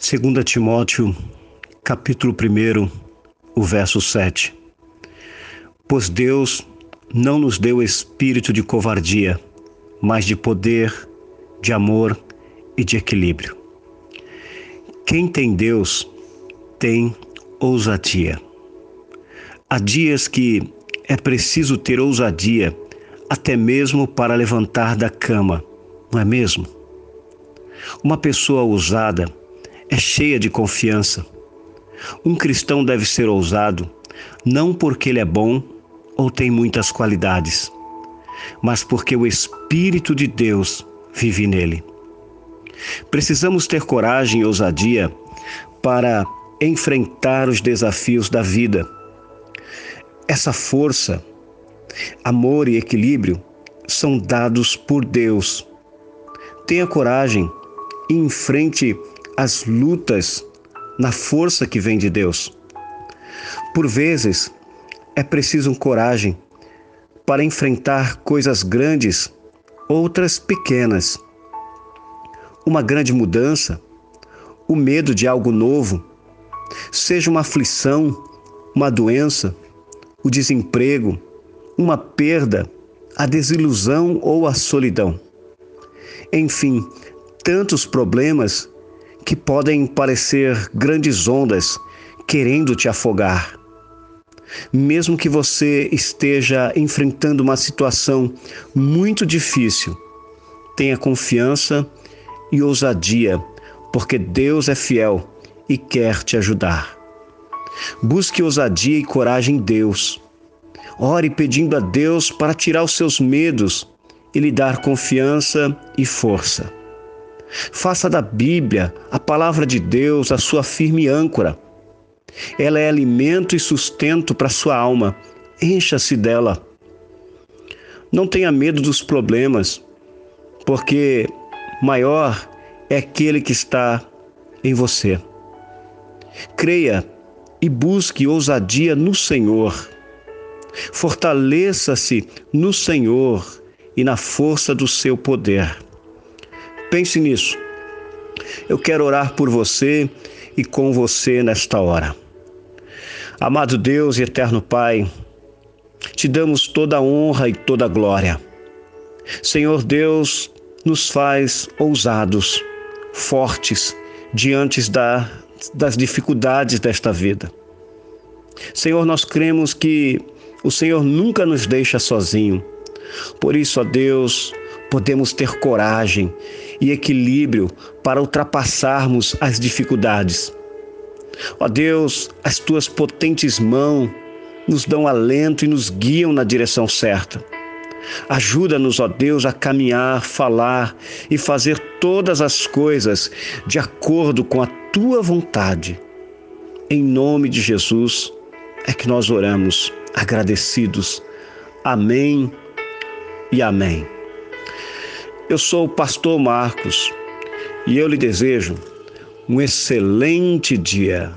2 Timóteo, capítulo 1, o verso 7. Pois Deus não nos deu espírito de covardia, mas de poder, de amor e de equilíbrio. Quem tem Deus tem ousadia. Há dias que é preciso ter ousadia até mesmo para levantar da cama, não é mesmo? Uma pessoa ousada é cheia de confiança. Um cristão deve ser ousado, não porque ele é bom ou tem muitas qualidades, mas porque o Espírito de Deus vive nele. Precisamos ter coragem e ousadia para enfrentar os desafios da vida. Essa força, amor e equilíbrio são dados por Deus. Tenha coragem e enfrente as lutas na força que vem de Deus. Por vezes, é preciso coragem para enfrentar coisas grandes, outras pequenas. Uma grande mudança, o medo de algo novo, seja uma aflição, uma doença, o desemprego, uma perda, a desilusão ou a solidão. Enfim, tantos problemas que podem parecer grandes ondas querendo te afogar. Mesmo que você esteja enfrentando uma situação muito difícil, tenha confiança e ousadia, porque Deus é fiel e quer te ajudar. Busque ousadia e coragem em Deus. Ore pedindo a Deus para tirar os seus medos e lhe dar confiança e força. Faça da Bíblia, a palavra de Deus, a sua firme âncora. Ela é alimento e sustento para sua alma. Encha-se dela. Não tenha medo dos problemas, porque maior é aquele que está em você. Creia e busque ousadia no Senhor. Fortaleça-se no Senhor e na força do seu poder. Pense nisso. Eu quero orar por você e com você nesta hora. Amado Deus e eterno Pai, te damos toda a honra e toda a glória. Senhor Deus, nos faz ousados, fortes diante da, das dificuldades desta vida. Senhor, nós cremos que o Senhor nunca nos deixa sozinho. Por isso, ó Deus, podemos ter coragem e equilíbrio para ultrapassarmos as dificuldades. Ó Deus, as tuas potentes mãos nos dão alento e nos guiam na direção certa. Ajuda-nos, ó Deus, a caminhar, falar e fazer todas as coisas de acordo com a tua vontade. Em nome de Jesus é que nós oramos agradecidos. Amém e amém. Eu sou o pastor Marcos e eu lhe desejo um excelente dia.